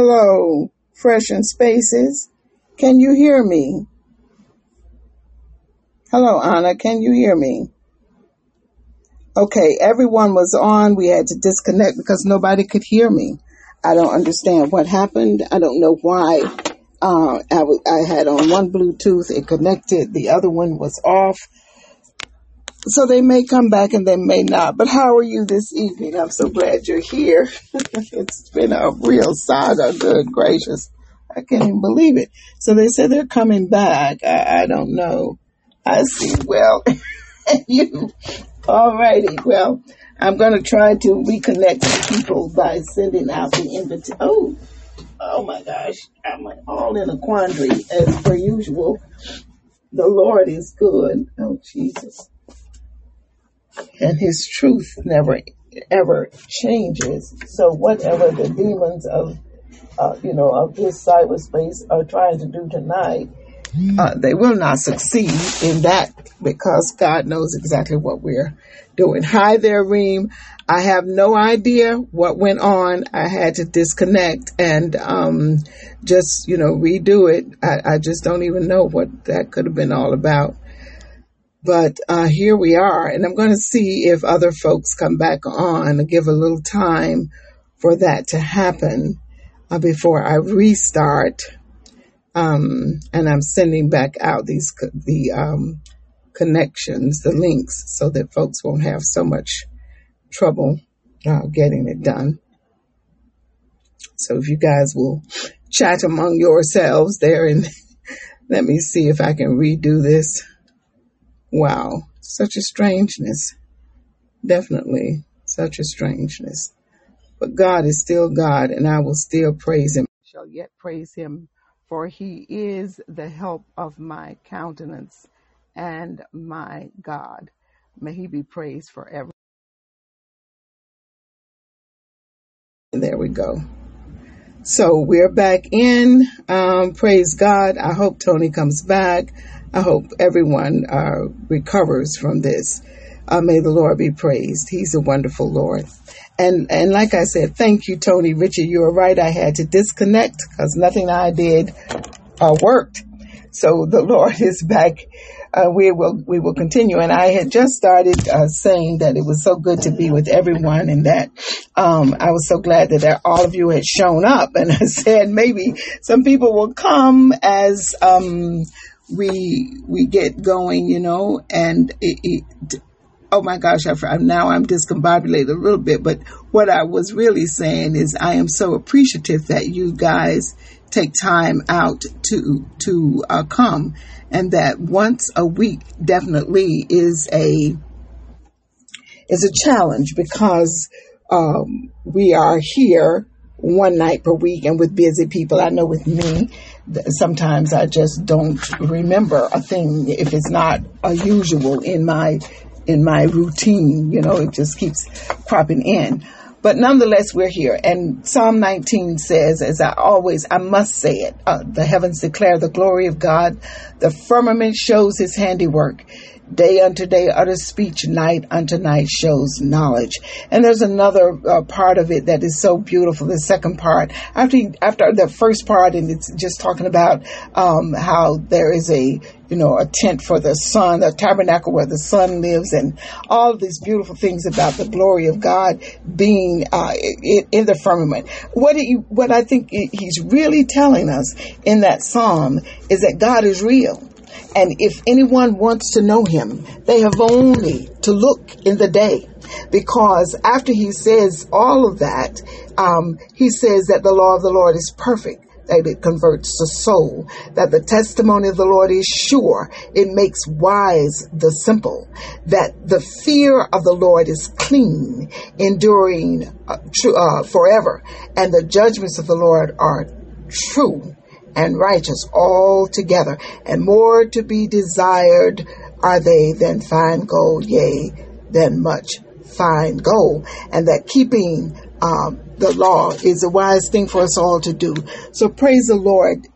Hello, Fresh and Spaces. Can you hear me? Hello, Anna. Can you hear me? Okay, everyone was on. We had to disconnect because nobody could hear me. I don't understand what happened. I don't know why. Uh, I, w- I had on one Bluetooth, it connected, the other one was off. So they may come back and they may not. But how are you this evening? I'm so glad you're here. it's been a real saga. Good gracious. I can't even believe it. So they said they're coming back. I, I don't know. I see. Well, you. Alrighty. Well, I'm going to try to reconnect people by sending out the invitation. Oh, oh my gosh. I'm all in a quandary as per usual. The Lord is good. Oh, Jesus and his truth never ever changes. So whatever the demons of uh, you know of this cyberspace are trying to do tonight, uh, they will not succeed in that because God knows exactly what we're doing. Hi there, Reem. I have no idea what went on. I had to disconnect and um, just, you know, redo it. I, I just don't even know what that could have been all about. But uh, here we are, and I'm going to see if other folks come back on and give a little time for that to happen uh, before I restart. Um, and I'm sending back out these the um, connections, the links, so that folks won't have so much trouble uh, getting it done. So if you guys will chat among yourselves there, and let me see if I can redo this. Wow, such a strangeness. Definitely such a strangeness. But God is still God, and I will still praise Him. Shall yet praise Him, for He is the help of my countenance and my God. May He be praised forever. There we go. So we're back in. Um, praise God. I hope Tony comes back. I hope everyone uh, recovers from this. Uh, may the Lord be praised. He's a wonderful Lord. And and like I said, thank you, Tony Richard. You were right. I had to disconnect because nothing I did uh, worked. So the Lord is back. Uh, we will we will continue. And I had just started uh, saying that it was so good to be with everyone, and that um, I was so glad that all of you had shown up. And I said maybe some people will come as um, we we get going, you know. And it, it, oh my gosh, I, now I'm discombobulated a little bit. But what I was really saying is, I am so appreciative that you guys take time out to to uh, come, and that once a week definitely is a is a challenge because um, we are here one night per week and with busy people. I know with me, sometimes I just don't remember a thing if it's not a usual in my in my routine. You know, it just keeps cropping in. But nonetheless, we're here. And Psalm 19 says, as I always, I must say it, uh, the heavens declare the glory of God. The firmament shows his handiwork. Day unto day utters speech, night unto night shows knowledge. And there's another uh, part of it that is so beautiful. The second part, after after the first part, and it's just talking about um, how there is a you know a tent for the sun, a tabernacle where the sun lives, and all these beautiful things about the glory of God being uh, in, in the firmament. What he, what I think he's really telling us in that psalm is that God is real. And if anyone wants to know him, they have only to look in the day. Because after he says all of that, um, he says that the law of the Lord is perfect, that it converts the soul, that the testimony of the Lord is sure, it makes wise the simple, that the fear of the Lord is clean, enduring uh, tru- uh, forever, and the judgments of the Lord are true and righteous altogether, and more to be desired are they than fine gold, yea, than much fine gold, and that keeping um, the law is a wise thing for us all to do. So praise the Lord.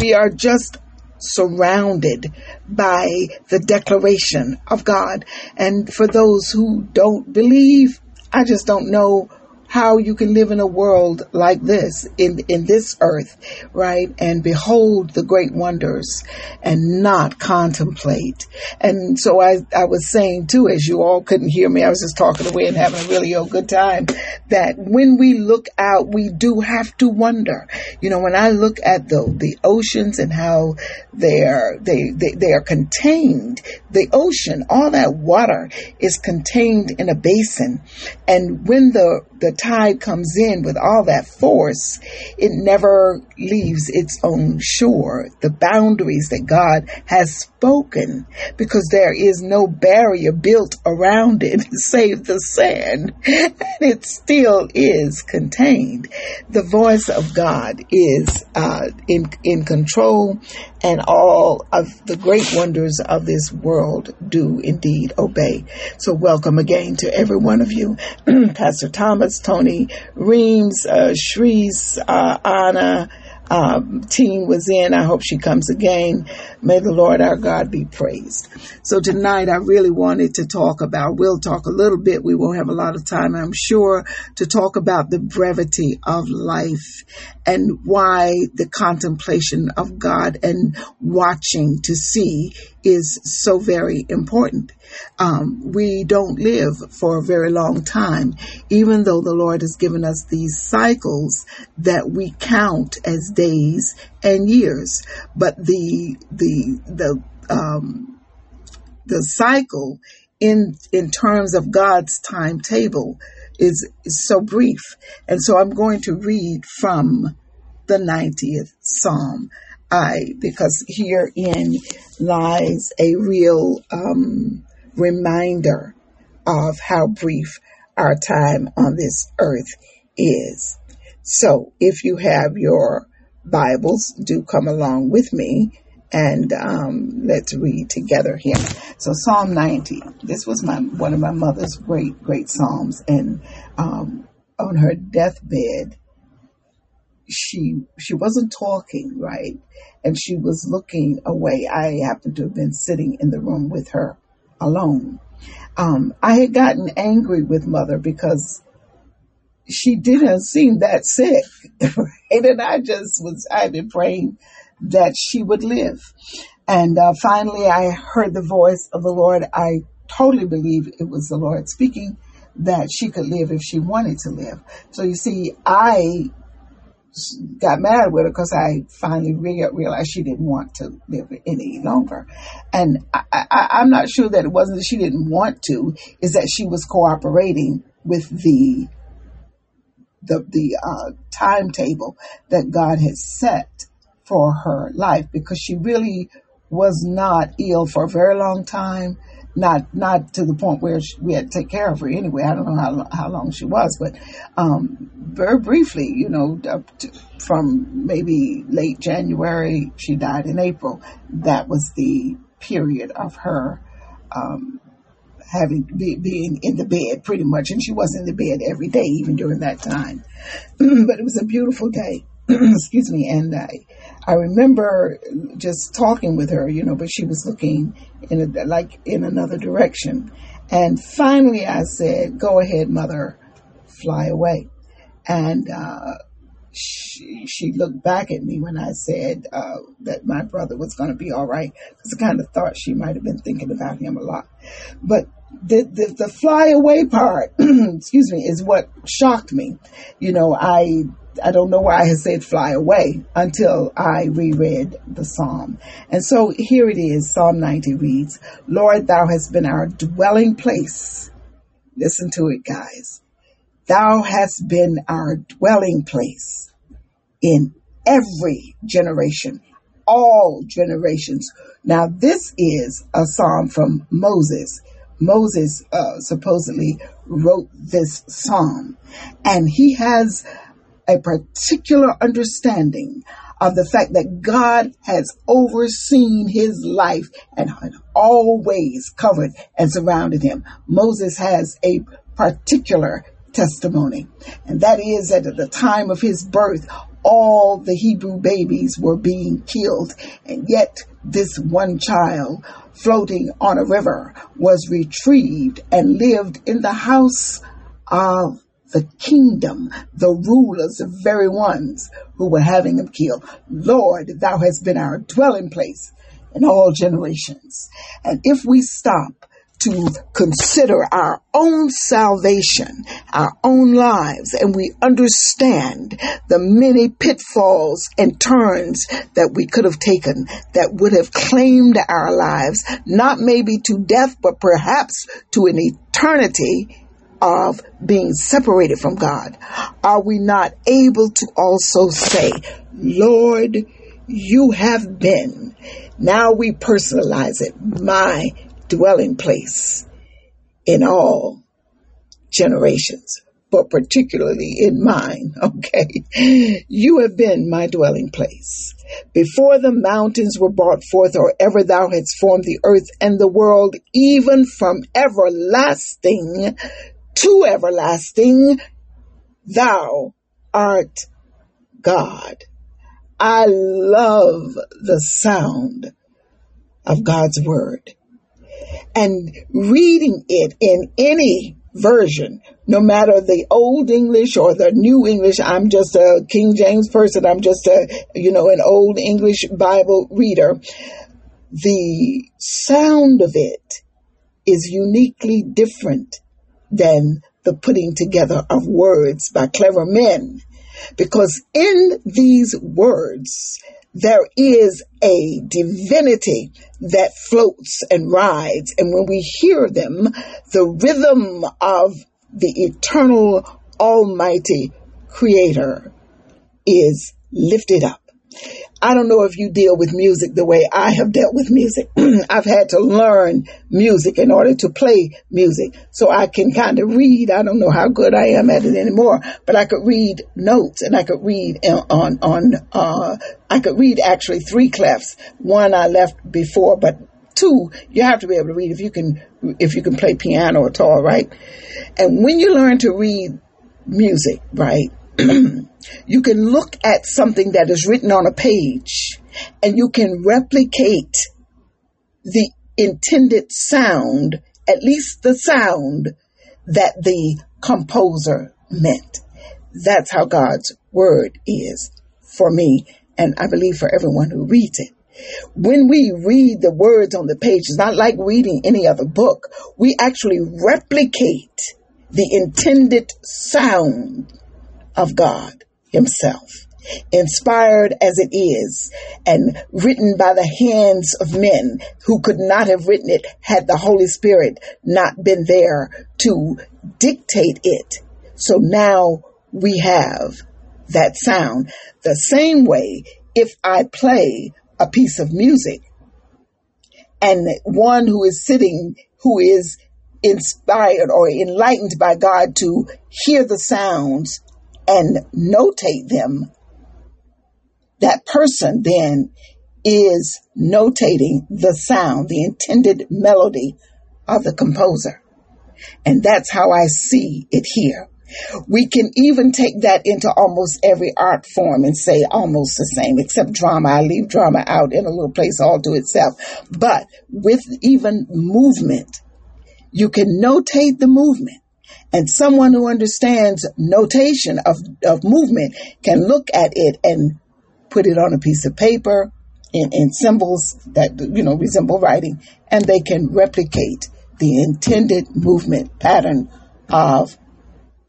We are just surrounded by the declaration of God. And for those who don't believe, I just don't know how you can live in a world like this, in, in this earth, right? And behold the great wonders and not contemplate. And so I, I was saying too, as you all couldn't hear me, I was just talking away and having a really a good time, that when we look out, we do have to wonder. You know, when I look at the, the oceans and how they are, they, they, they are contained, the ocean, all that water is contained in a basin. And when the, the tide comes in with all that force, it never leaves its own shore, the boundaries that God has spoken, because there is no barrier built around it save the sand, and it still is contained. The voice of God is uh, in in control, and all of the great wonders of this world do indeed obey. So, welcome again to every one of you, Pastor Thomas, Tony Reams, uh, Shrees, uh, Anna um, team was in. I hope she comes again. May the Lord our God be praised. So tonight I really wanted to talk about, we'll talk a little bit. We won't have a lot of time, I'm sure, to talk about the brevity of life and why the contemplation of God and watching to see is so very important. Um, we don't live for a very long time, even though the Lord has given us these cycles that we count as days and years. But the the the um, the cycle in in terms of God's timetable is, is so brief. And so I'm going to read from the 90th Psalm. I because herein lies a real um, reminder of how brief our time on this earth is. So, if you have your Bibles, do come along with me and um, let's read together here. So, Psalm 90. This was my one of my mother's great, great psalms, and um, on her deathbed, she she wasn't talking right and she was looking away i happened to have been sitting in the room with her alone um, i had gotten angry with mother because she didn't seem that sick right? and i just was i had been praying that she would live. And uh, finally i heard the voice of the lord. I totally believe it was the lord speaking that she could live if she wanted to live. So you see i got mad with her because I finally re- realized she didn't want to live any longer. And I, am not sure that it wasn't that she didn't want to, is that she was cooperating with the the the uh, timetable that God had set for her life because she really was not ill for a very long time not not to the point where she, we had to take care of her anyway. I don't know how how long she was, but um, very briefly, you know, to, from maybe late January, she died in April. That was the period of her um, having be, being in the bed pretty much, and she was in the bed every day, even during that time. but it was a beautiful day. Excuse me, and I I remember just talking with her, you know, but she was looking in a, like in another direction. And finally, I said, "Go ahead, mother, fly away." And uh, she she looked back at me when I said uh, that my brother was going to be all right, because I kind of thought she might have been thinking about him a lot. But the the, the fly away part, excuse me, is what shocked me. You know, I I don't know why I said fly away until I reread the psalm. And so here it is Psalm 90 reads, Lord, thou hast been our dwelling place. Listen to it, guys. Thou hast been our dwelling place in every generation, all generations. Now, this is a psalm from Moses. Moses uh, supposedly wrote this psalm, and he has a particular understanding of the fact that God has overseen his life and always covered and surrounded him. Moses has a particular testimony, and that is that at the time of his birth, all the Hebrew babies were being killed, and yet this one child floating on a river was retrieved and lived in the house of the kingdom, the rulers, the very ones who were having him killed. Lord, thou hast been our dwelling place in all generations. And if we stop to consider our own salvation, our own lives, and we understand the many pitfalls and turns that we could have taken that would have claimed our lives, not maybe to death, but perhaps to an eternity of being separated from God, are we not able to also say, Lord, you have been. Now we personalize it, my dwelling place in all generations, but particularly in mine. Okay. You have been my dwelling place. Before the mountains were brought forth, or ever thou hadst formed the earth and the world, even from everlasting to everlasting, thou art God. I love the sound of God's word and reading it in any version, no matter the old English or the new English. I'm just a King James person. I'm just a, you know, an old English Bible reader. The sound of it is uniquely different than the putting together of words by clever men. Because in these words, there is a divinity that floats and rides. And when we hear them, the rhythm of the eternal almighty creator is lifted up. I don't know if you deal with music the way I have dealt with music. I've had to learn music in order to play music. So I can kind of read. I don't know how good I am at it anymore, but I could read notes and I could read on, on, uh, I could read actually three clefs. One I left before, but two, you have to be able to read if you can, if you can play piano at all, right? And when you learn to read music, right? you can look at something that is written on a page and you can replicate the intended sound, at least the sound that the composer meant. That's how God's word is for me, and I believe for everyone who reads it. When we read the words on the page, it's not like reading any other book. We actually replicate the intended sound of God Himself. Inspired as it is and written by the hands of men who could not have written it had the Holy Spirit not been there to dictate it. So now we have that sound. The same way, if I play a piece of music and one who is sitting, who is inspired or enlightened by God to hear the sounds and notate them, that person then is notating the sound, the intended melody of the composer. And that's how I see it here. We can even take that into almost every art form and say almost the same, except drama. I leave drama out in a little place all to itself. But with even movement, you can notate the movement and someone who understands notation of, of movement can look at it and put it on a piece of paper in, in symbols that, you know, resemble writing, and they can replicate the intended movement pattern of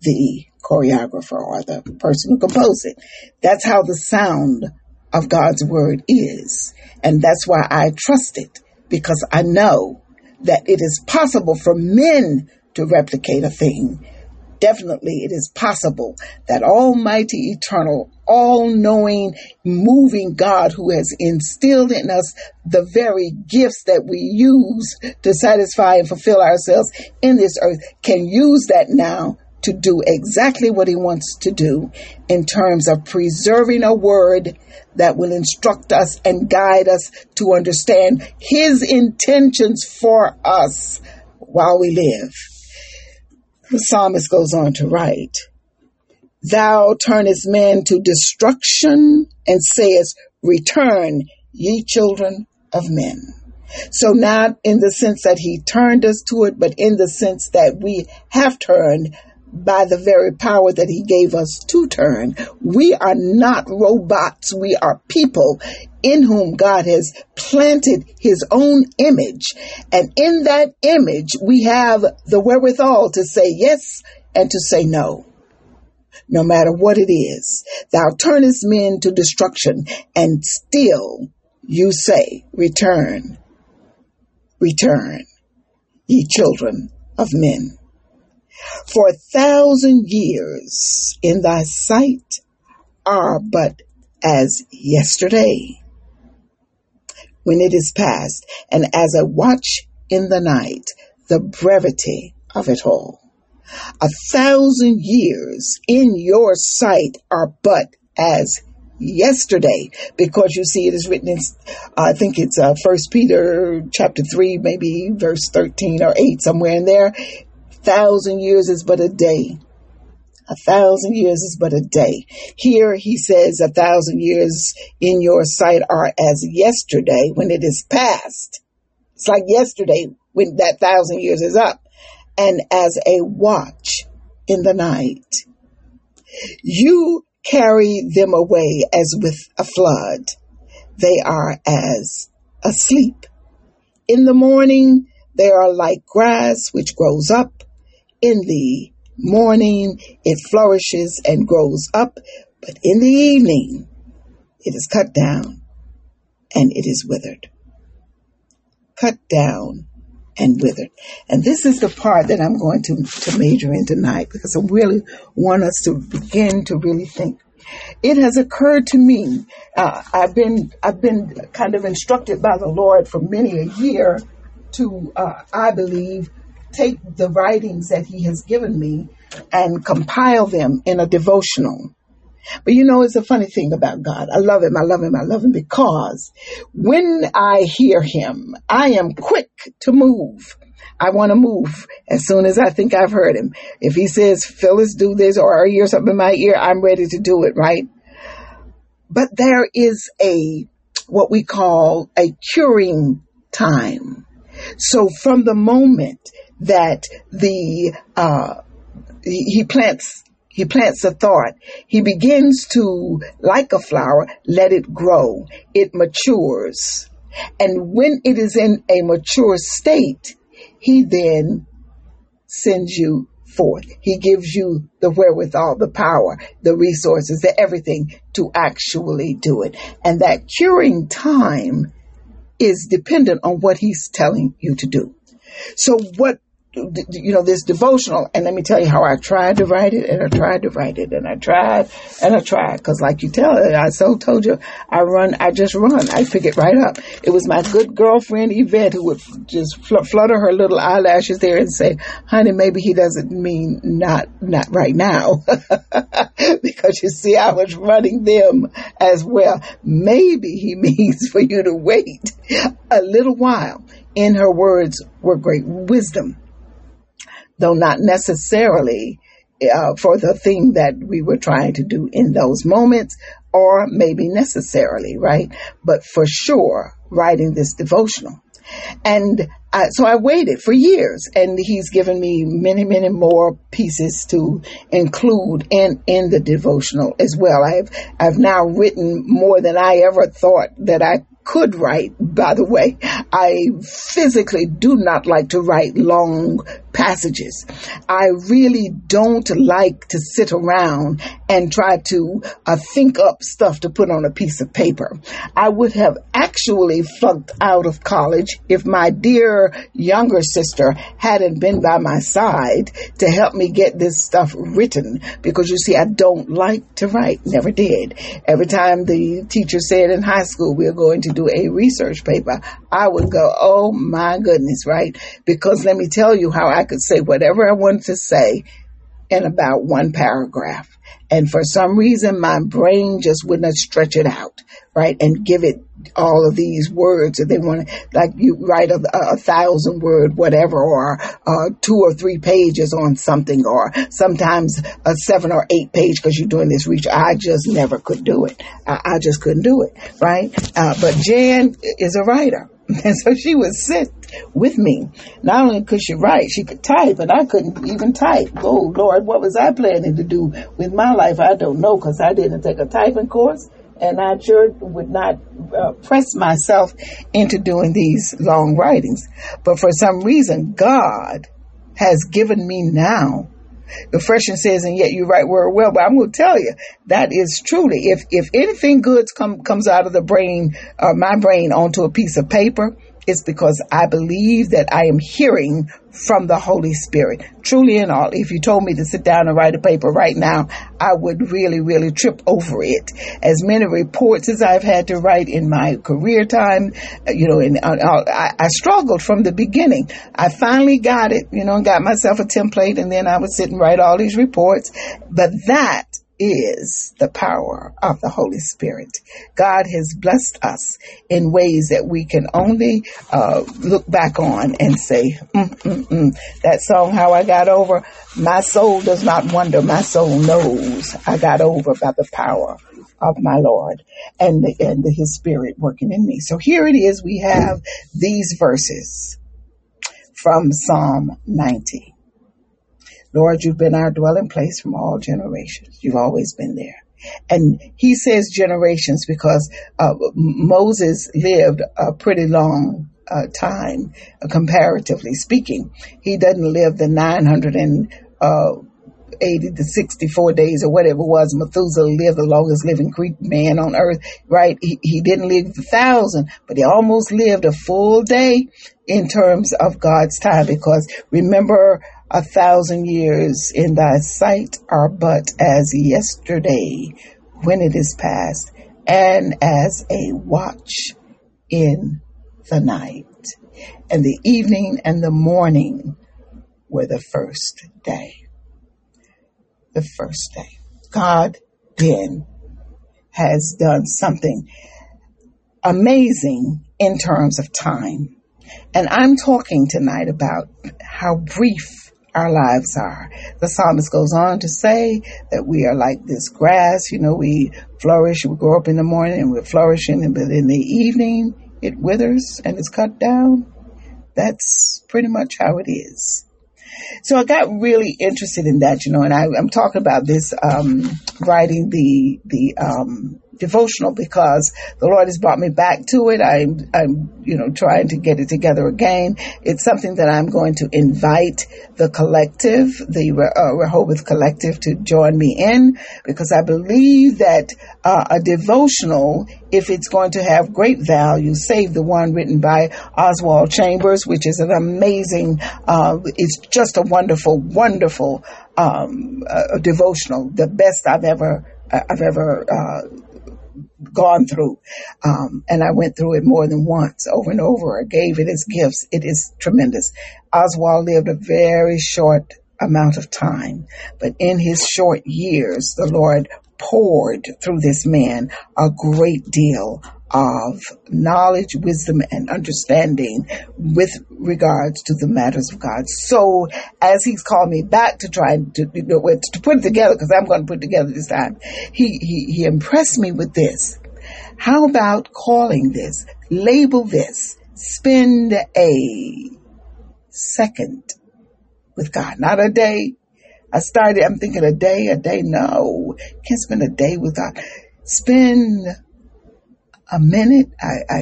the choreographer or the person who composed it. That's how the sound of God's word is. And that's why I trust it because I know that it is possible for men to replicate a thing. Definitely, it is possible that Almighty, Eternal, all knowing, moving God who has instilled in us the very gifts that we use to satisfy and fulfill ourselves in this earth can use that now to do exactly what he wants to do in terms of preserving a word that will instruct us and guide us to understand his intentions for us while we live. The psalmist goes on to write, Thou turnest men to destruction and sayest, Return, ye children of men. So not in the sense that he turned us to it, but in the sense that we have turned by the very power that he gave us to turn. We are not robots. We are people in whom God has planted his own image. And in that image, we have the wherewithal to say yes and to say no. No matter what it is, thou turnest men to destruction and still you say, return, return, ye children of men. For a thousand years in thy sight are but as yesterday when it is past, and as a watch in the night, the brevity of it all. A thousand years in your sight are but as yesterday because you see it is written in i think it's uh, first peter chapter 3 maybe verse 13 or 8 somewhere in there thousand years is but a day a thousand years is but a day. Here he says a thousand years in your sight are as yesterday when it is past. It's like yesterday when that thousand years is up. And as a watch in the night. You carry them away as with a flood. They are as asleep. In the morning, they are like grass which grows up in the morning it flourishes and grows up, but in the evening it is cut down and it is withered. Cut down and withered. And this is the part that I'm going to, to major in tonight because I really want us to begin to really think. It has occurred to me. Uh, I've been I've been kind of instructed by the Lord for many a year to uh, I believe take the writings that he has given me and compile them in a devotional. But you know, it's a funny thing about God. I love him. I love him. I love him because when I hear him, I am quick to move. I want to move as soon as I think I've heard him. If he says, Phyllis, do this, or I hear something in my ear, I'm ready to do it, right? But there is a, what we call a curing time. So from the moment that the uh, he plants he plants a thought. He begins to, like a flower, let it grow. It matures. And when it is in a mature state, he then sends you forth. He gives you the wherewithal, the power, the resources, the everything to actually do it. And that curing time is dependent on what he's telling you to do. So what you know, this devotional. And let me tell you how I tried to write it and I tried to write it and I tried and I tried. Cause like you tell it, I so told you, I run, I just run. I pick it right up. It was my good girlfriend Yvette who would just fl- flutter her little eyelashes there and say, honey, maybe he doesn't mean not, not right now. because you see, I was running them as well. Maybe he means for you to wait a little while. In her words were great wisdom though not necessarily uh, for the thing that we were trying to do in those moments, or maybe necessarily, right? But for sure, writing this devotional. And I, so I waited for years, and he's given me many, many more pieces to include in in the devotional as well. I've I've now written more than I ever thought that I could write, by the way. I physically do not like to write long passages. I really don't like to sit around and try to uh, think up stuff to put on a piece of paper. I would have actually flunked out of college if my dear younger sister hadn't been by my side to help me get this stuff written because you see, I don't like to write, never did. Every time the teacher said in high school we are going to do a research paper, I would go, oh my goodness, right? Because let me tell you how I could say whatever I wanted to say in about one paragraph. And for some reason, my brain just would not stretch it out, right? And give it all of these words that they want to, like you write a, a thousand word, whatever, or uh, two or three pages on something, or sometimes a seven or eight page because you're doing this research. I just never could do it. I, I just couldn't do it, right? Uh, but Jan is a writer And so she would sit with me. Not only could she write, she could type, and I couldn't even type. Oh, Lord, what was I planning to do with my life? I don't know because I didn't take a typing course and I sure would not uh, press myself into doing these long writings. But for some reason, God has given me now. The freshman says, and yet you write word well, but I'm going to tell you that is truly, if, if anything good come, comes out of the brain, uh, my brain onto a piece of paper, it's because I believe that I am hearing from the Holy Spirit. Truly and all, if you told me to sit down and write a paper right now, I would really, really trip over it. As many reports as I've had to write in my career time, uh, you know, and uh, uh, I, I struggled from the beginning. I finally got it, you know, and got myself a template and then I would sit and write all these reports. But that is the power of the Holy Spirit. God has blessed us in ways that we can only uh, look back on and say, mm, mm, mm. that song, How I Got Over, my soul does not wonder. My soul knows I got over by the power of my Lord and, the, and the, his spirit working in me. So here it is. We have these verses from Psalm 90. Lord, you've been our dwelling place from all generations. You've always been there. And he says generations because uh, Moses lived a pretty long uh, time, uh, comparatively speaking. He doesn't live the 980 uh, to 64 days or whatever it was. Methuselah lived the longest living Greek man on earth, right? He, he didn't live a thousand, but he almost lived a full day in terms of God's time because remember a thousand years in thy sight are but as yesterday when it is past, and as a watch in the night. And the evening and the morning were the first day. The first day. God then has done something amazing in terms of time. And I'm talking tonight about how brief our lives are. The psalmist goes on to say that we are like this grass, you know, we flourish, we grow up in the morning and we're flourishing, but in the evening it withers and is cut down. That's pretty much how it is. So I got really interested in that, you know, and I, am talking about this, um, writing the, the, um, devotional because the Lord has brought me back to it. I'm, I'm, you know, trying to get it together again. It's something that I'm going to invite the collective, the uh, Rehoboth collective to join me in because I believe that uh, a devotional, if it's going to have great value, save the one written by Oswald Chambers, which is an amazing, uh, it's just a wonderful, wonderful um, uh, devotional, the best I've ever I've ever uh, gone through. Um, and I went through it more than once, over and over. I gave it as gifts. It is tremendous. Oswald lived a very short amount of time, but in his short years, the Lord poured through this man a great deal of knowledge, wisdom, and understanding with regards to the matters of God. So, as He's called me back to try to, you know, to put it together, because I'm going to put it together this time, He He, he impressed me with this. How about calling this, label this, spend a second with God, not a day. I started, I'm thinking a day, a day. No, can't spend a day with God. Spend a minute. I, I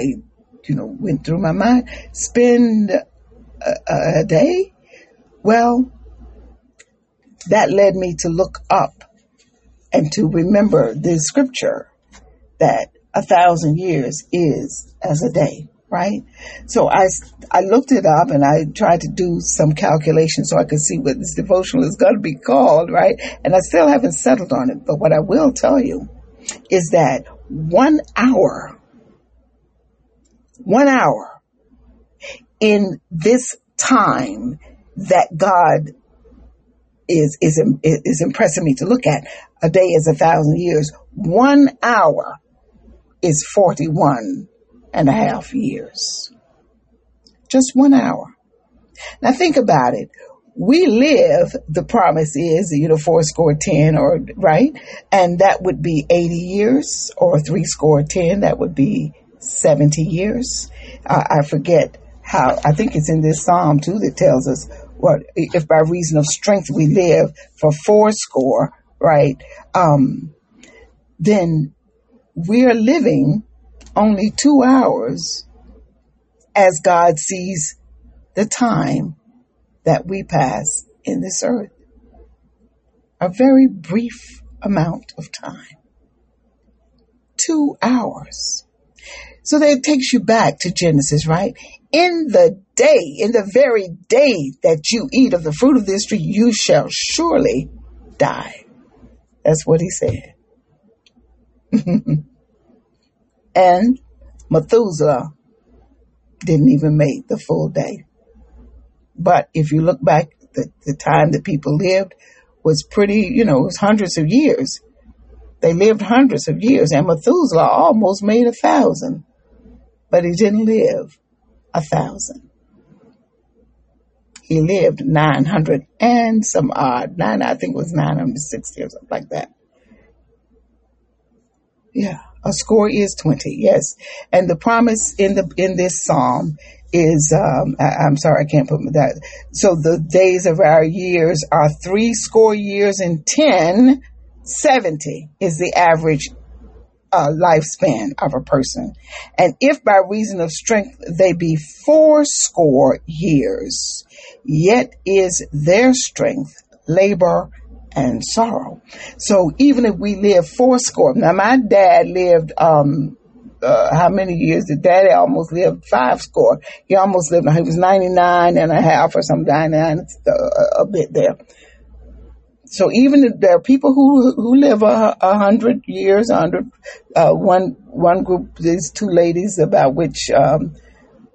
you know, went through my mind. Spend a, a day. Well, that led me to look up and to remember the scripture that a thousand years is as a day, right? So I, I looked it up and I tried to do some calculations so I could see what this devotional is going to be called, right? And I still haven't settled on it. But what I will tell you is that one hour one hour in this time that God is, is, is impressing me to look at. A day is a thousand years. One hour is 41 and a half years. Just one hour. Now think about it. We live, the promise is, you know, four score ten or, right? And that would be 80 years or three score ten. That would be 70 years. I, I forget how, I think it's in this psalm too that tells us what, if by reason of strength we live for fourscore, right? Um, then we're living only two hours as God sees the time that we pass in this earth. A very brief amount of time. Two hours. So that takes you back to Genesis, right? In the day, in the very day that you eat of the fruit of this tree, you shall surely die. That's what he said. and Methuselah didn't even make the full day. But if you look back, the, the time that people lived was pretty, you know, it was hundreds of years. They lived hundreds of years, and Methuselah almost made a thousand, but he didn't live a thousand. He lived 900 and some odd, nine, I think it was 960 or something like that. Yeah, a score is 20, yes. And the promise in the, in this psalm is, um, I, am sorry, I can't put that. So the days of our years are three score years and 10, 70 is the average uh, lifespan of a person. And if by reason of strength they be fourscore years, yet is their strength labor and sorrow. So even if we live fourscore, now my dad lived, um, uh, how many years did daddy almost live five score? He almost lived, he was 99 and a half or something, 99, a, a bit there. So even if there are people who who live a, a hundred years, a hundred, uh, one one group, these two ladies about which, um,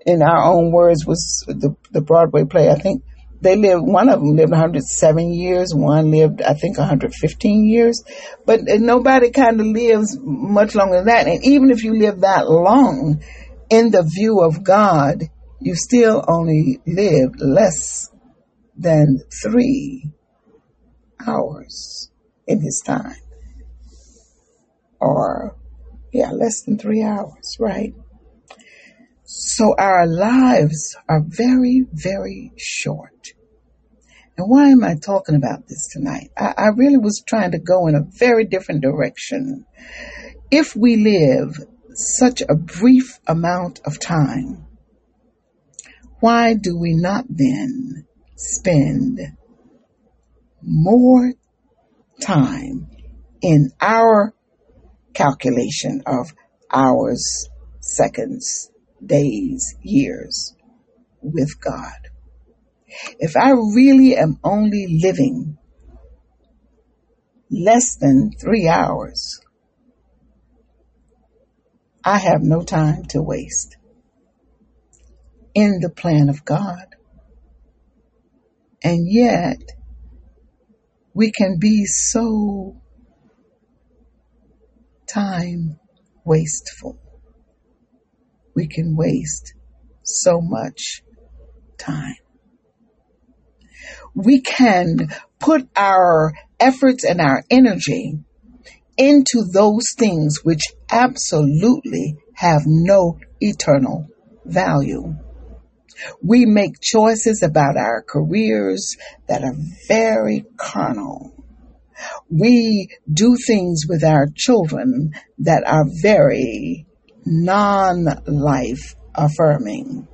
in our own words, was the the Broadway play. I think they lived. One of them lived 107 years. One lived, I think, 115 years. But nobody kind of lives much longer than that. And even if you live that long, in the view of God, you still only lived less than three hours in his time. Or, yeah, less than three hours, right? So our lives are very, very short. And why am I talking about this tonight? I, I really was trying to go in a very different direction. If we live such a brief amount of time, why do we not then spend more time in our calculation of hours, seconds, days, years with God. If I really am only living less than three hours, I have no time to waste in the plan of God. And yet, we can be so time wasteful. We can waste so much time. We can put our efforts and our energy into those things which absolutely have no eternal value. We make choices about our careers that are very carnal. We do things with our children that are very non-life affirming.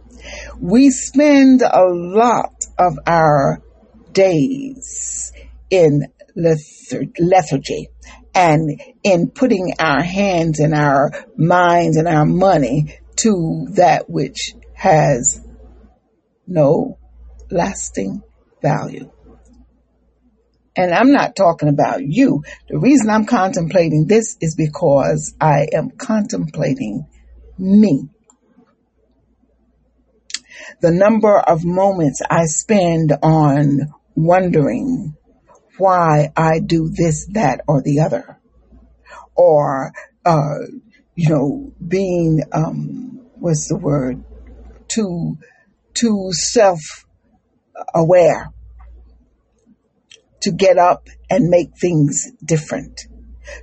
We spend a lot of our days in lethargy and in putting our hands and our minds and our money to that which has no lasting value. And I'm not talking about you. The reason I'm contemplating this is because I am contemplating me. The number of moments I spend on wondering why I do this, that, or the other. Or, uh, you know, being, um, what's the word? Too too self aware to get up and make things different,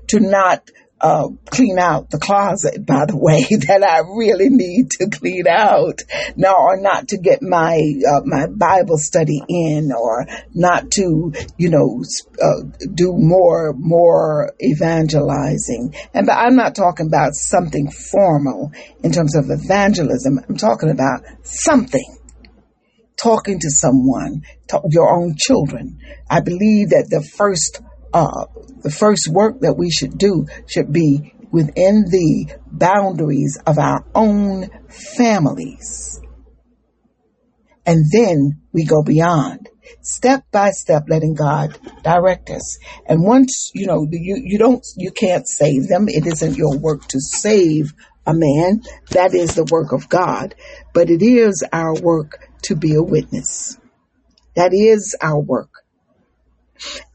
to not uh, clean out the closet, by the way, that I really need to clean out. No, or not to get my, uh, my Bible study in or not to, you know, uh, do more, more evangelizing. And but I'm not talking about something formal in terms of evangelism. I'm talking about something talking to someone, your own children. I believe that the first uh, the first work that we should do should be within the boundaries of our own families. And then we go beyond, step by step, letting God direct us. And once, you know, you, you don't, you can't save them. It isn't your work to save a man. That is the work of God. But it is our work to be a witness. That is our work.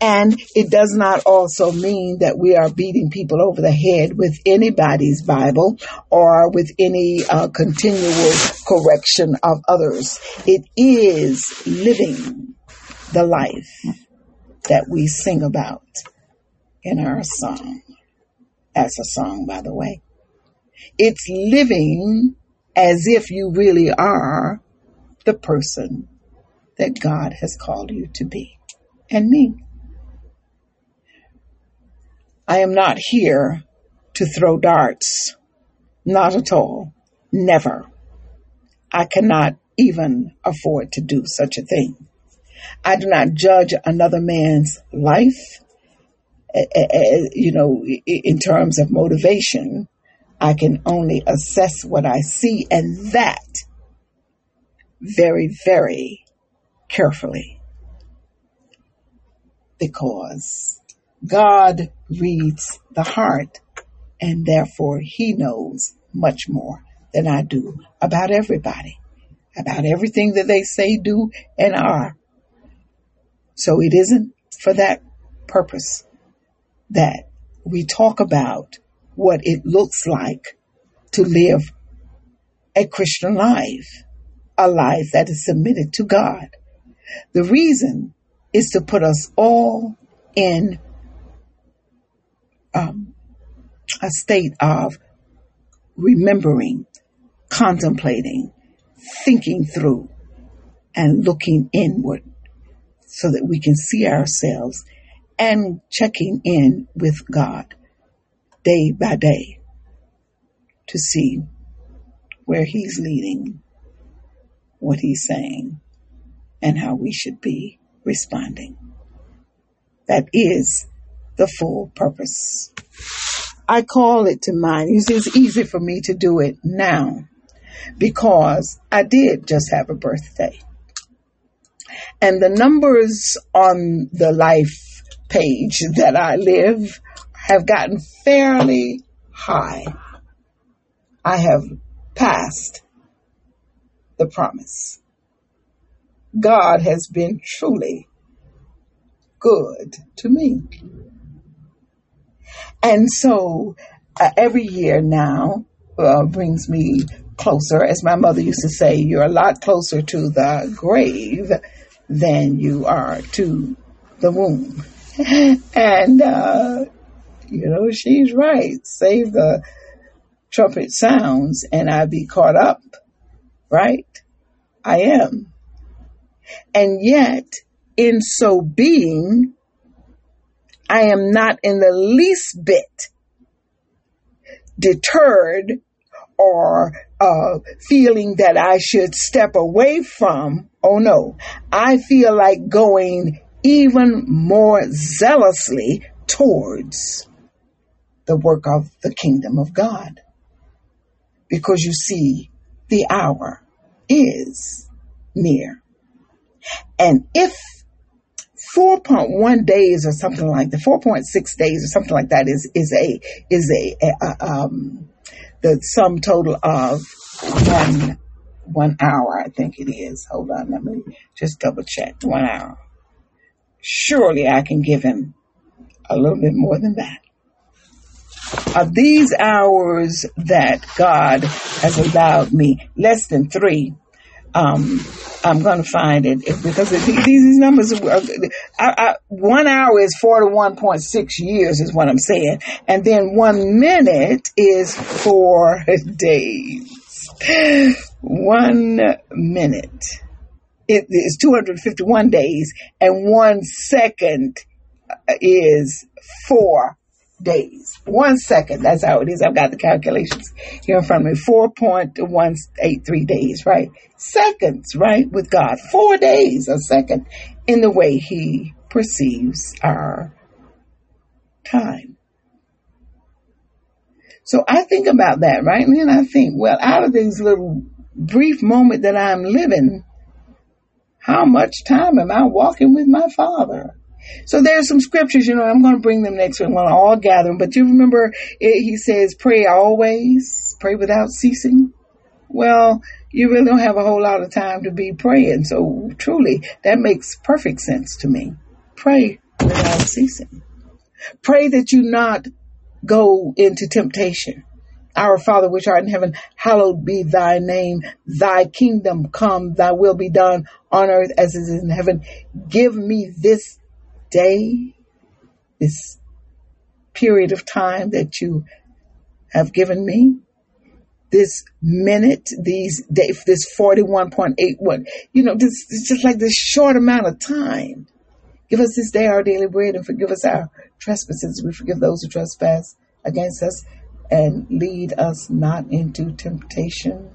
And it does not also mean that we are beating people over the head with anybody's Bible or with any uh, continual correction of others. It is living the life that we sing about in our song. As a song, by the way. It's living as if you really are the person that God has called you to be and me. I am not here to throw darts. Not at all. Never. I cannot even afford to do such a thing. I do not judge another man's life, eh, eh, eh, you know, in terms of motivation. I can only assess what I see and that very, very carefully because God reads the heart and therefore he knows much more than I do about everybody, about everything that they say, do, and are. So it isn't for that purpose that we talk about what it looks like to live a Christian life, a life that is submitted to God. The reason is to put us all in um, a state of remembering, contemplating, thinking through, and looking inward so that we can see ourselves and checking in with God day by day to see where He's leading, what He's saying, and how we should be responding. That is the full purpose. I call it to mind. You see, it's easy for me to do it now because I did just have a birthday. And the numbers on the life page that I live have gotten fairly high. I have passed the promise. God has been truly good to me. And so uh, every year now uh, brings me closer. As my mother used to say, you're a lot closer to the grave than you are to the womb. and, uh, you know, she's right. Save the trumpet sounds and I'd be caught up, right? I am. And yet, in so being, I am not in the least bit deterred or uh, feeling that I should step away from. Oh no, I feel like going even more zealously towards the work of the kingdom of God. Because you see, the hour is near. And if 4.1 days or something like the 4.6 days or something like that is is a is a, a um the sum total of one one hour I think it is. Hold on, let me just double check. One hour. Surely I can give him a little bit more than that. Of these hours that God has allowed me, less than three, Um, I'm going to find it because these, numbers, are, I, I, one hour is 41.6 years is what I'm saying. And then one minute is four days. One minute it is 251 days and one second is four days. One second, that's how it is. I've got the calculations here in front of me. 4.183 days, right? Seconds, right? With God. Four days a second in the way He perceives our time. So I think about that, right? And then I think, well, out of this little brief moment that I'm living, how much time am I walking with my Father? So there's some scriptures, you know, I'm going to bring them next week. Going to all gather them. But you remember it, he says, pray always, pray without ceasing. Well, you really don't have a whole lot of time to be praying. So truly, that makes perfect sense to me. Pray without ceasing. Pray that you not go into temptation. Our Father which art in heaven, hallowed be thy name. Thy kingdom come, thy will be done on earth as it is in heaven. Give me this day, this period of time that you have given me, this minute, these day, this 41.81, you know, this is just like this short amount of time. Give us this day our daily bread and forgive us our trespasses. We forgive those who trespass against us and lead us not into temptation,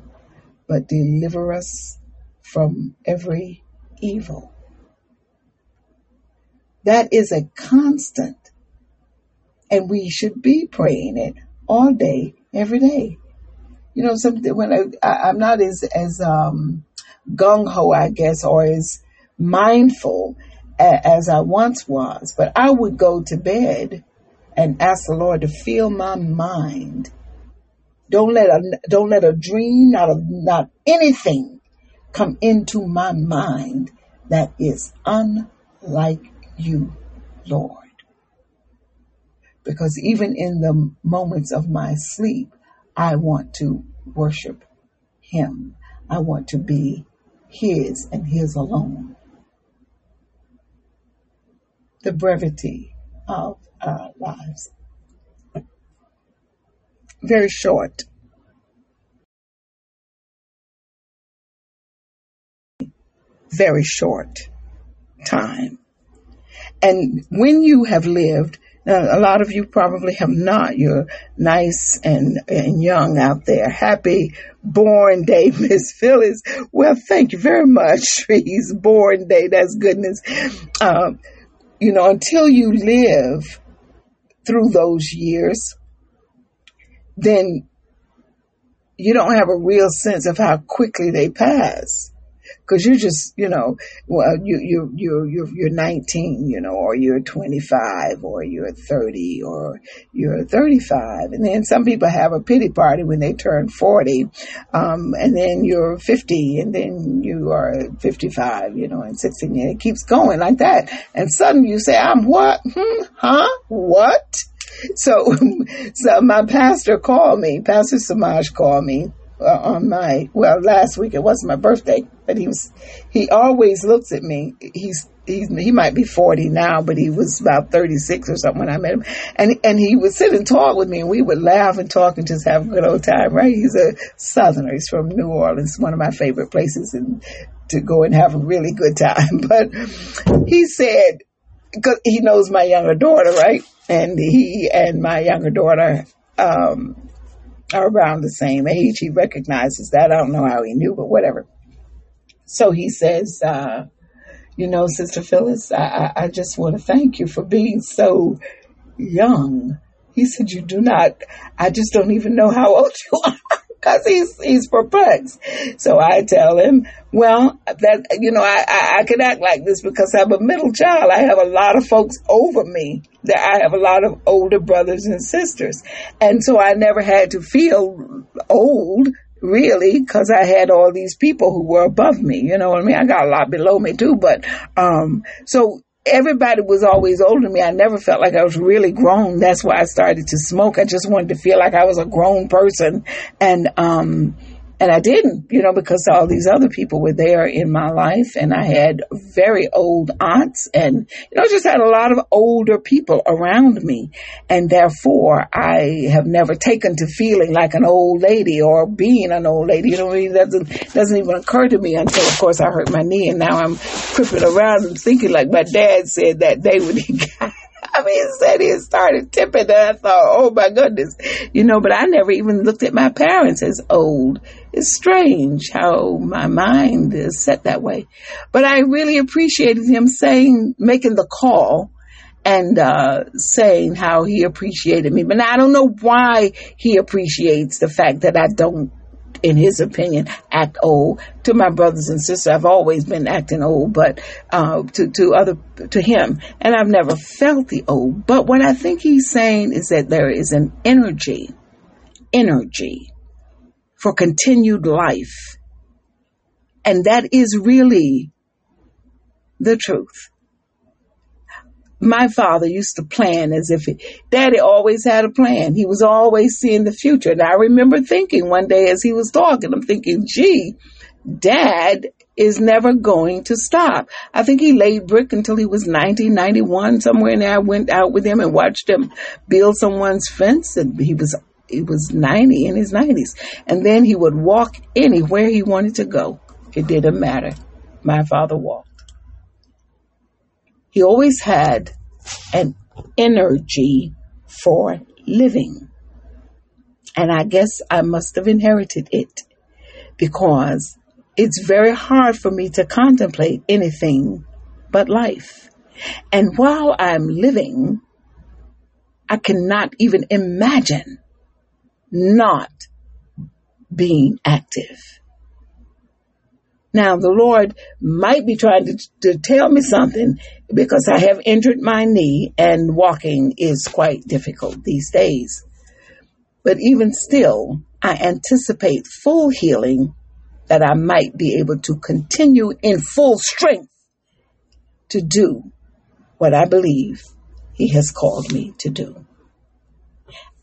but deliver us from every evil. That is a constant. And we should be praying it all day, every day. You know, something when I, am not as, as, um, gung ho, I guess, or as mindful a, as I once was, but I would go to bed and ask the Lord to fill my mind. Don't let a, don't let a dream, not a, not anything come into my mind that is unlike you, Lord. Because even in the moments of my sleep, I want to worship Him. I want to be His and His alone. The brevity of our lives. Very short. Very short time. And when you have lived, a lot of you probably have not. You're nice and, and young out there. Happy born day, Miss Phyllis. Well, thank you very much. Trees born day. That's goodness. Um, you know, until you live through those years, then you don't have a real sense of how quickly they pass because you just, you know, well, you, you, you, you're, you're 19, you know, or you're 25 or you're 30 or you're 35. And then some people have a pity party when they turn 40. Um, and then you're 50 and then you are 55, you know, and 60 and it keeps going like that. And suddenly you say, I'm what? Hmm? Huh? What? So, so my pastor called me, Pastor Samaj called me uh, on my well last week it wasn't my birthday but he was he always looks at me. He's he's he might be 40 now but he was about 36 or something when I met him. And and he would sit and talk with me and we would laugh and talk and just have a good old time right? He's a southerner. He's from New Orleans one of my favorite places and to go and have a really good time. But he said because he knows my younger daughter right? And he and my younger daughter um are around the same age. He recognizes that. I don't know how he knew, but whatever. So he says, uh, you know, Sister Phyllis, I, I, I just want to thank you for being so young. He said, you do not, I just don't even know how old you are because he's he's perplexed. So I tell him, well, that you know, I, I I can act like this because I'm a middle child. I have a lot of folks over me. That I have a lot of older brothers and sisters, and so I never had to feel old really because I had all these people who were above me. You know what I mean? I got a lot below me too, but um, so everybody was always older than me. I never felt like I was really grown. That's why I started to smoke. I just wanted to feel like I was a grown person. And, um, and I didn't, you know, because all these other people were there in my life and I had very old aunts and, you know, just had a lot of older people around me. And therefore I have never taken to feeling like an old lady or being an old lady. You know, it doesn't, doesn't even occur to me until of course I hurt my knee and now I'm crippling around and thinking like my dad said that day when he got I mean, said he started tipping and I thought, oh my goodness, you know, but I never even looked at my parents as old. It's strange how my mind is set that way. But I really appreciated him saying, making the call and uh, saying how he appreciated me. But I don't know why he appreciates the fact that I don't in his opinion, act old. To my brothers and sisters, I've always been acting old, but uh, to to other to him, and I've never felt the old. But what I think he's saying is that there is an energy, energy for continued life, and that is really the truth my father used to plan as if he, daddy always had a plan. He was always seeing the future. And I remember thinking one day as he was talking, I'm thinking, gee, dad is never going to stop. I think he laid brick until he was 90, 91, somewhere in there. I went out with him and watched him build someone's fence and he was, he was 90 in his 90s. And then he would walk anywhere he wanted to go. It didn't matter. My father walked he always had an energy for living. And I guess I must have inherited it because it's very hard for me to contemplate anything but life. And while I'm living, I cannot even imagine not being active. Now, the Lord might be trying to, to tell me something because I have injured my knee and walking is quite difficult these days. But even still, I anticipate full healing that I might be able to continue in full strength to do what I believe He has called me to do.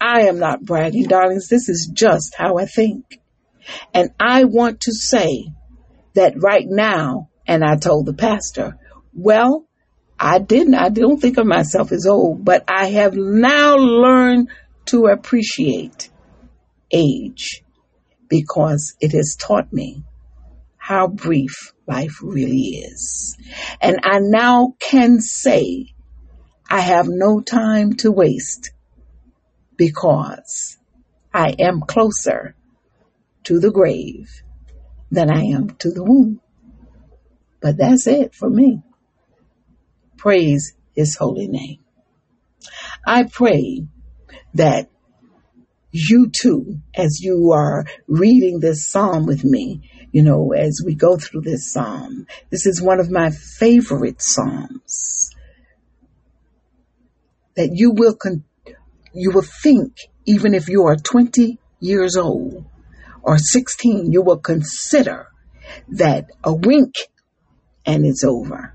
I am not bragging, darlings. This is just how I think. And I want to say that right now, and I told the pastor, well, I didn't, I don't think of myself as old, but I have now learned to appreciate age because it has taught me how brief life really is. And I now can say I have no time to waste because I am closer to the grave than I am to the womb. But that's it for me. Praise his holy name. I pray that you too, as you are reading this psalm with me, you know, as we go through this psalm, this is one of my favorite psalms. That you will con- you will think, even if you are 20 years old, or 16, you will consider that a wink and it's over.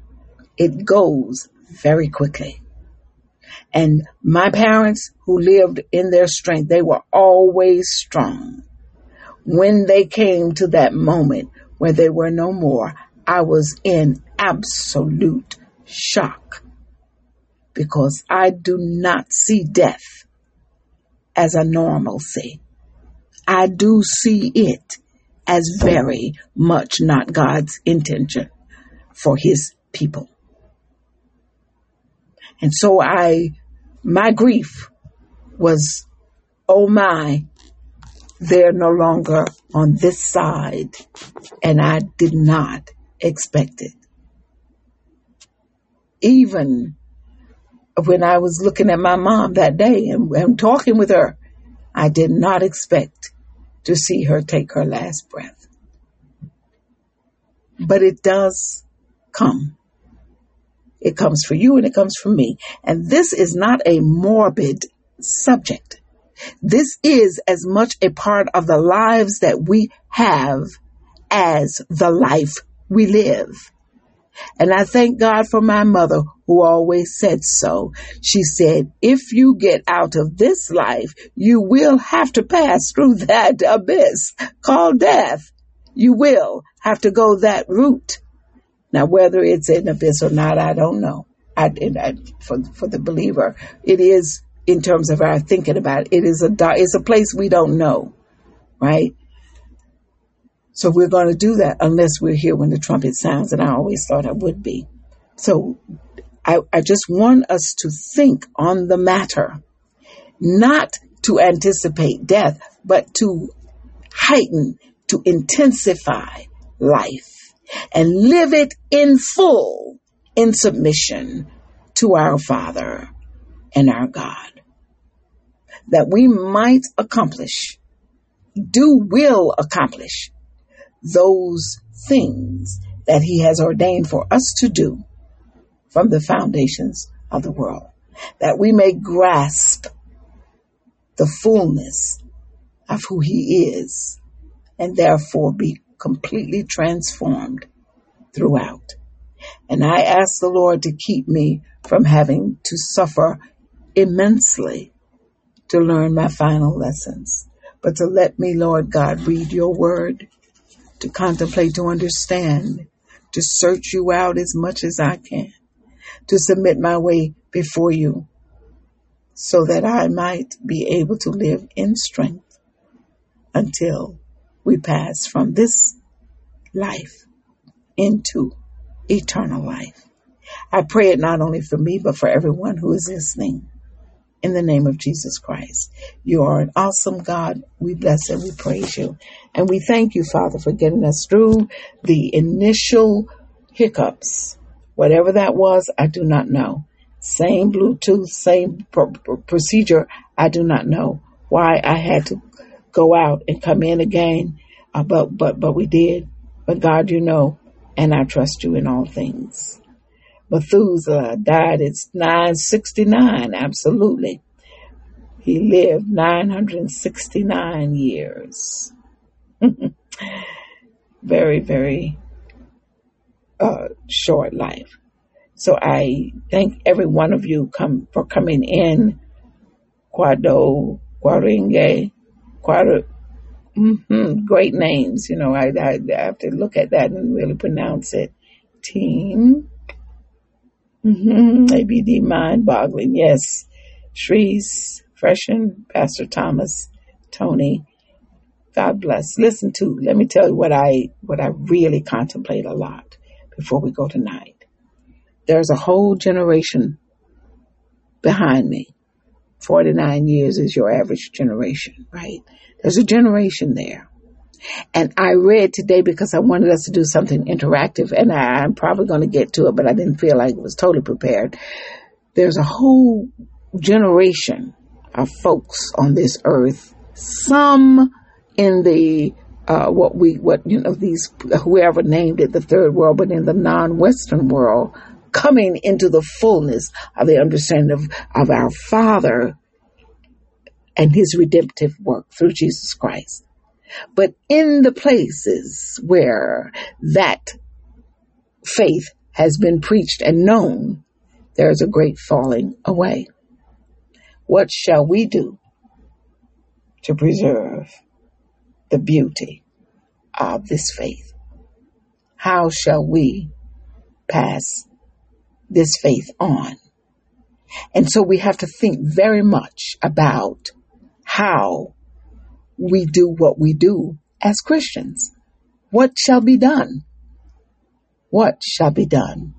It goes very quickly. And my parents who lived in their strength, they were always strong. When they came to that moment where they were no more, I was in absolute shock because I do not see death as a normalcy. I do see it as very much not God's intention for his people. And so I, my grief was, oh my, they're no longer on this side. And I did not expect it. Even when I was looking at my mom that day and, and talking with her, I did not expect to see her take her last breath. But it does come. It comes for you and it comes for me. And this is not a morbid subject. This is as much a part of the lives that we have as the life we live. And I thank God for my mother who always said so. She said, if you get out of this life, you will have to pass through that abyss called death. You will have to go that route. Now, whether it's an abyss or not, I don't know. I, I, for, for the believer, it is in terms of our thinking about it. It is a, it's a place we don't know, right? So we're going to do that unless we're here when the trumpet sounds, and I always thought I would be. So I, I just want us to think on the matter, not to anticipate death, but to heighten, to intensify life and live it in full in submission to our Father and our God. That we might accomplish, do will accomplish those things that He has ordained for us to do from the foundations of the world, that we may grasp the fullness of who He is and therefore be completely transformed throughout. And I ask the Lord to keep me from having to suffer immensely to learn my final lessons, but to let me, Lord God, read your word, to contemplate, to understand, to search you out as much as I can, to submit my way before you so that I might be able to live in strength until we pass from this life into eternal life. I pray it not only for me, but for everyone who is listening. In the name of Jesus Christ. You are an awesome God. We bless and we praise you. And we thank you, Father, for getting us through the initial hiccups. Whatever that was, I do not know. Same Bluetooth, same procedure. I do not know why I had to go out and come in again. Uh, but, but, but we did. But God, you know, and I trust you in all things. Methuselah died at 969, absolutely. He lived 969 years. very, very uh, short life. So I thank every one of you come for coming in. Quado, Guaringe, Quado, Mm-hmm. Great names. You know, I, I, I, have to look at that and really pronounce it. Team. Mm-hmm. Mind boggling. Yes. Shrees, Freshen, Pastor Thomas, Tony. God bless. Listen to, let me tell you what I, what I really contemplate a lot before we go tonight. There's a whole generation behind me. 49 years is your average generation, right? There's a generation there. And I read today because I wanted us to do something interactive, and I, am probably going to get to it, but I didn't feel like it was totally prepared. There's a whole generation of folks on this earth, some in the uh, what we what you know these whoever named it the third world, but in the non-Western world, coming into the fullness of the understanding of, of our Father and his redemptive work through Jesus Christ. But in the places where that faith has been preached and known, there is a great falling away. What shall we do to preserve the beauty of this faith? How shall we pass this faith on? And so we have to think very much about how we do what we do as Christians. What shall be done? What shall be done?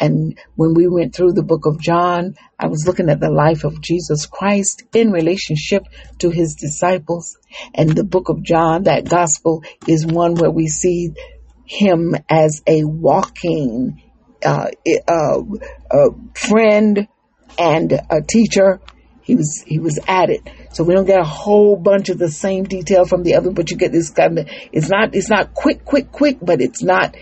And when we went through the book of John, I was looking at the life of Jesus Christ in relationship to his disciples. And the book of John, that gospel is one where we see him as a walking uh, uh, uh, friend and a teacher he was he was at it. So we don't get a whole bunch of the same detail from the other, but you get this kind of it's not it's not quick, quick, quick, but it's not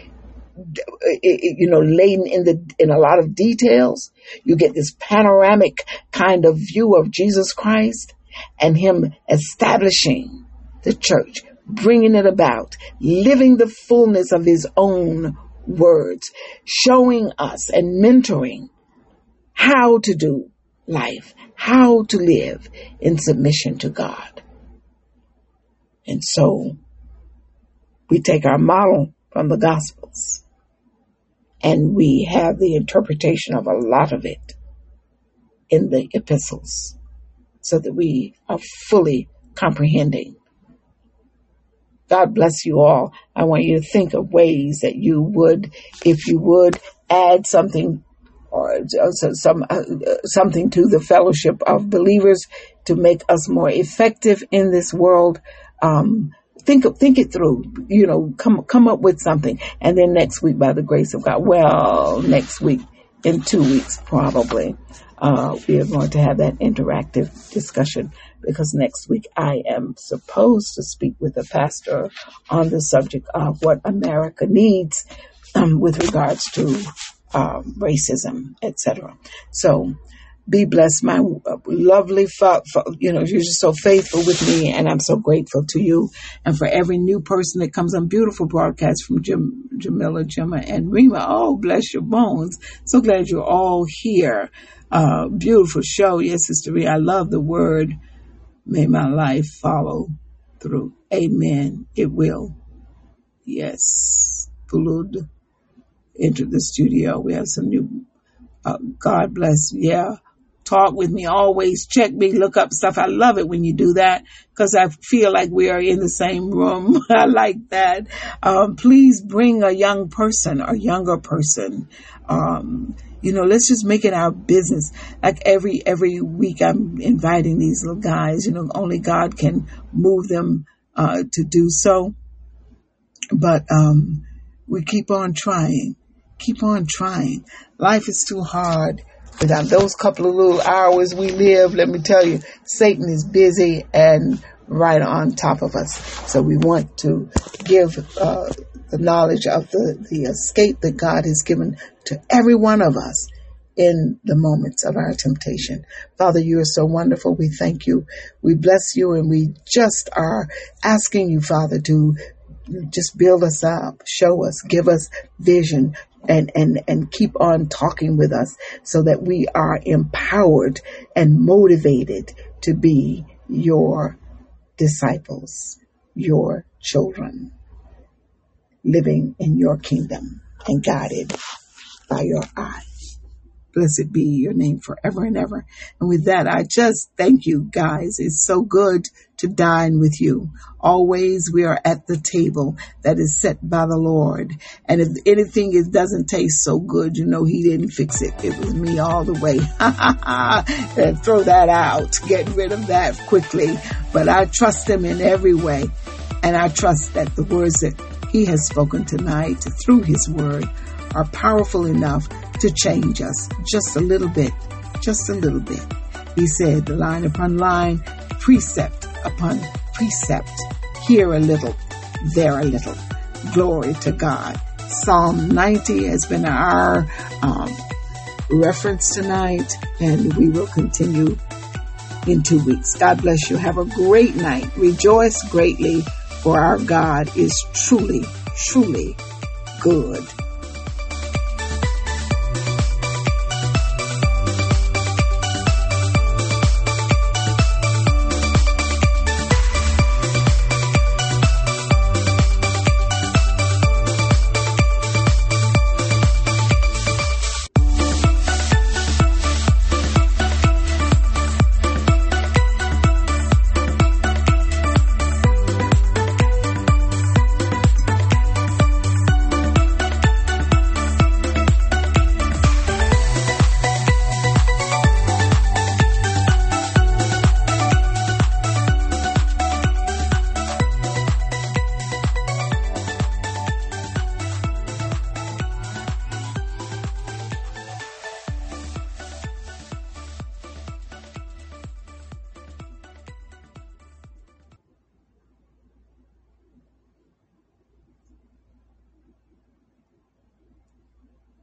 Uh, uh, you know laden in the in a lot of details. You get this panoramic kind of view of Jesus Christ and him establishing the church, bringing it about, living the fullness of his own words, showing us and mentoring how to do life, how to live in submission to God. And so we take our model from the Gospels and we have the interpretation of a lot of it in the epistles so that we are fully comprehending. God bless you all. I want you to think of ways that you would, if you would, add something or some uh, something to the fellowship of believers to make us more effective in this world. Um, think think it through. You know, come come up with something, and then next week, by the grace of God, well, next week in two weeks probably, uh, we are going to have that interactive discussion because next week I am supposed to speak with a pastor on the subject of what America needs um, with regards to um, racism, etc. So be blessed, my lovely, fa- fa- you know, you're just so faithful with me, and I'm so grateful to you. And for every new person that comes on, beautiful broadcast from Jim, Jamila, Gemma, and Rima. Oh, bless your bones. So glad you're all here. Uh, beautiful show. Yes, Sister Rita, I love the word. May my life follow through. Amen. It will. Yes. Fulud entered the studio. We have some new, uh, God bless. Yeah talk with me, always check me, look up stuff. I love it when you do that because I feel like we are in the same room. I like that. Um, please bring a young person, a younger person. Um, you know, let's just make it our business. Like every every week, I'm inviting these little guys. You know, only God can move them uh, to do so. But um, we keep on trying, keep on trying. Life is too hard Without those couple of little hours we live, let me tell you, Satan is busy and right on top of us. So we want to give uh, the knowledge of the, the escape that God has given to every one of us in the moments of our temptation. Father, you are so wonderful. We thank you. We bless you and we just are asking you, Father, to just build us up, show us, give us vision, and, and, and keep on talking with us so that we are empowered and motivated to be your disciples, your children, living in your kingdom and guided by your eye. Blessed be your name forever and ever. And with that, I just thank you guys. It's so good to dine with you. Always we are at the table that is set by the Lord. And if anything is, doesn't taste so good, you know, he didn't fix it. It was me all the way. and throw that out. Get rid of that quickly. But I trust him in every way. And I trust that the words that he has spoken tonight through his word are powerful enough to change us just a little bit, just a little bit. He said, line upon line, precept upon precept, here a little, there a little. Glory to God. Psalm 90 has been our um, reference tonight, and we will continue in two weeks. God bless you. Have a great night. Rejoice greatly, for our God is truly, truly good.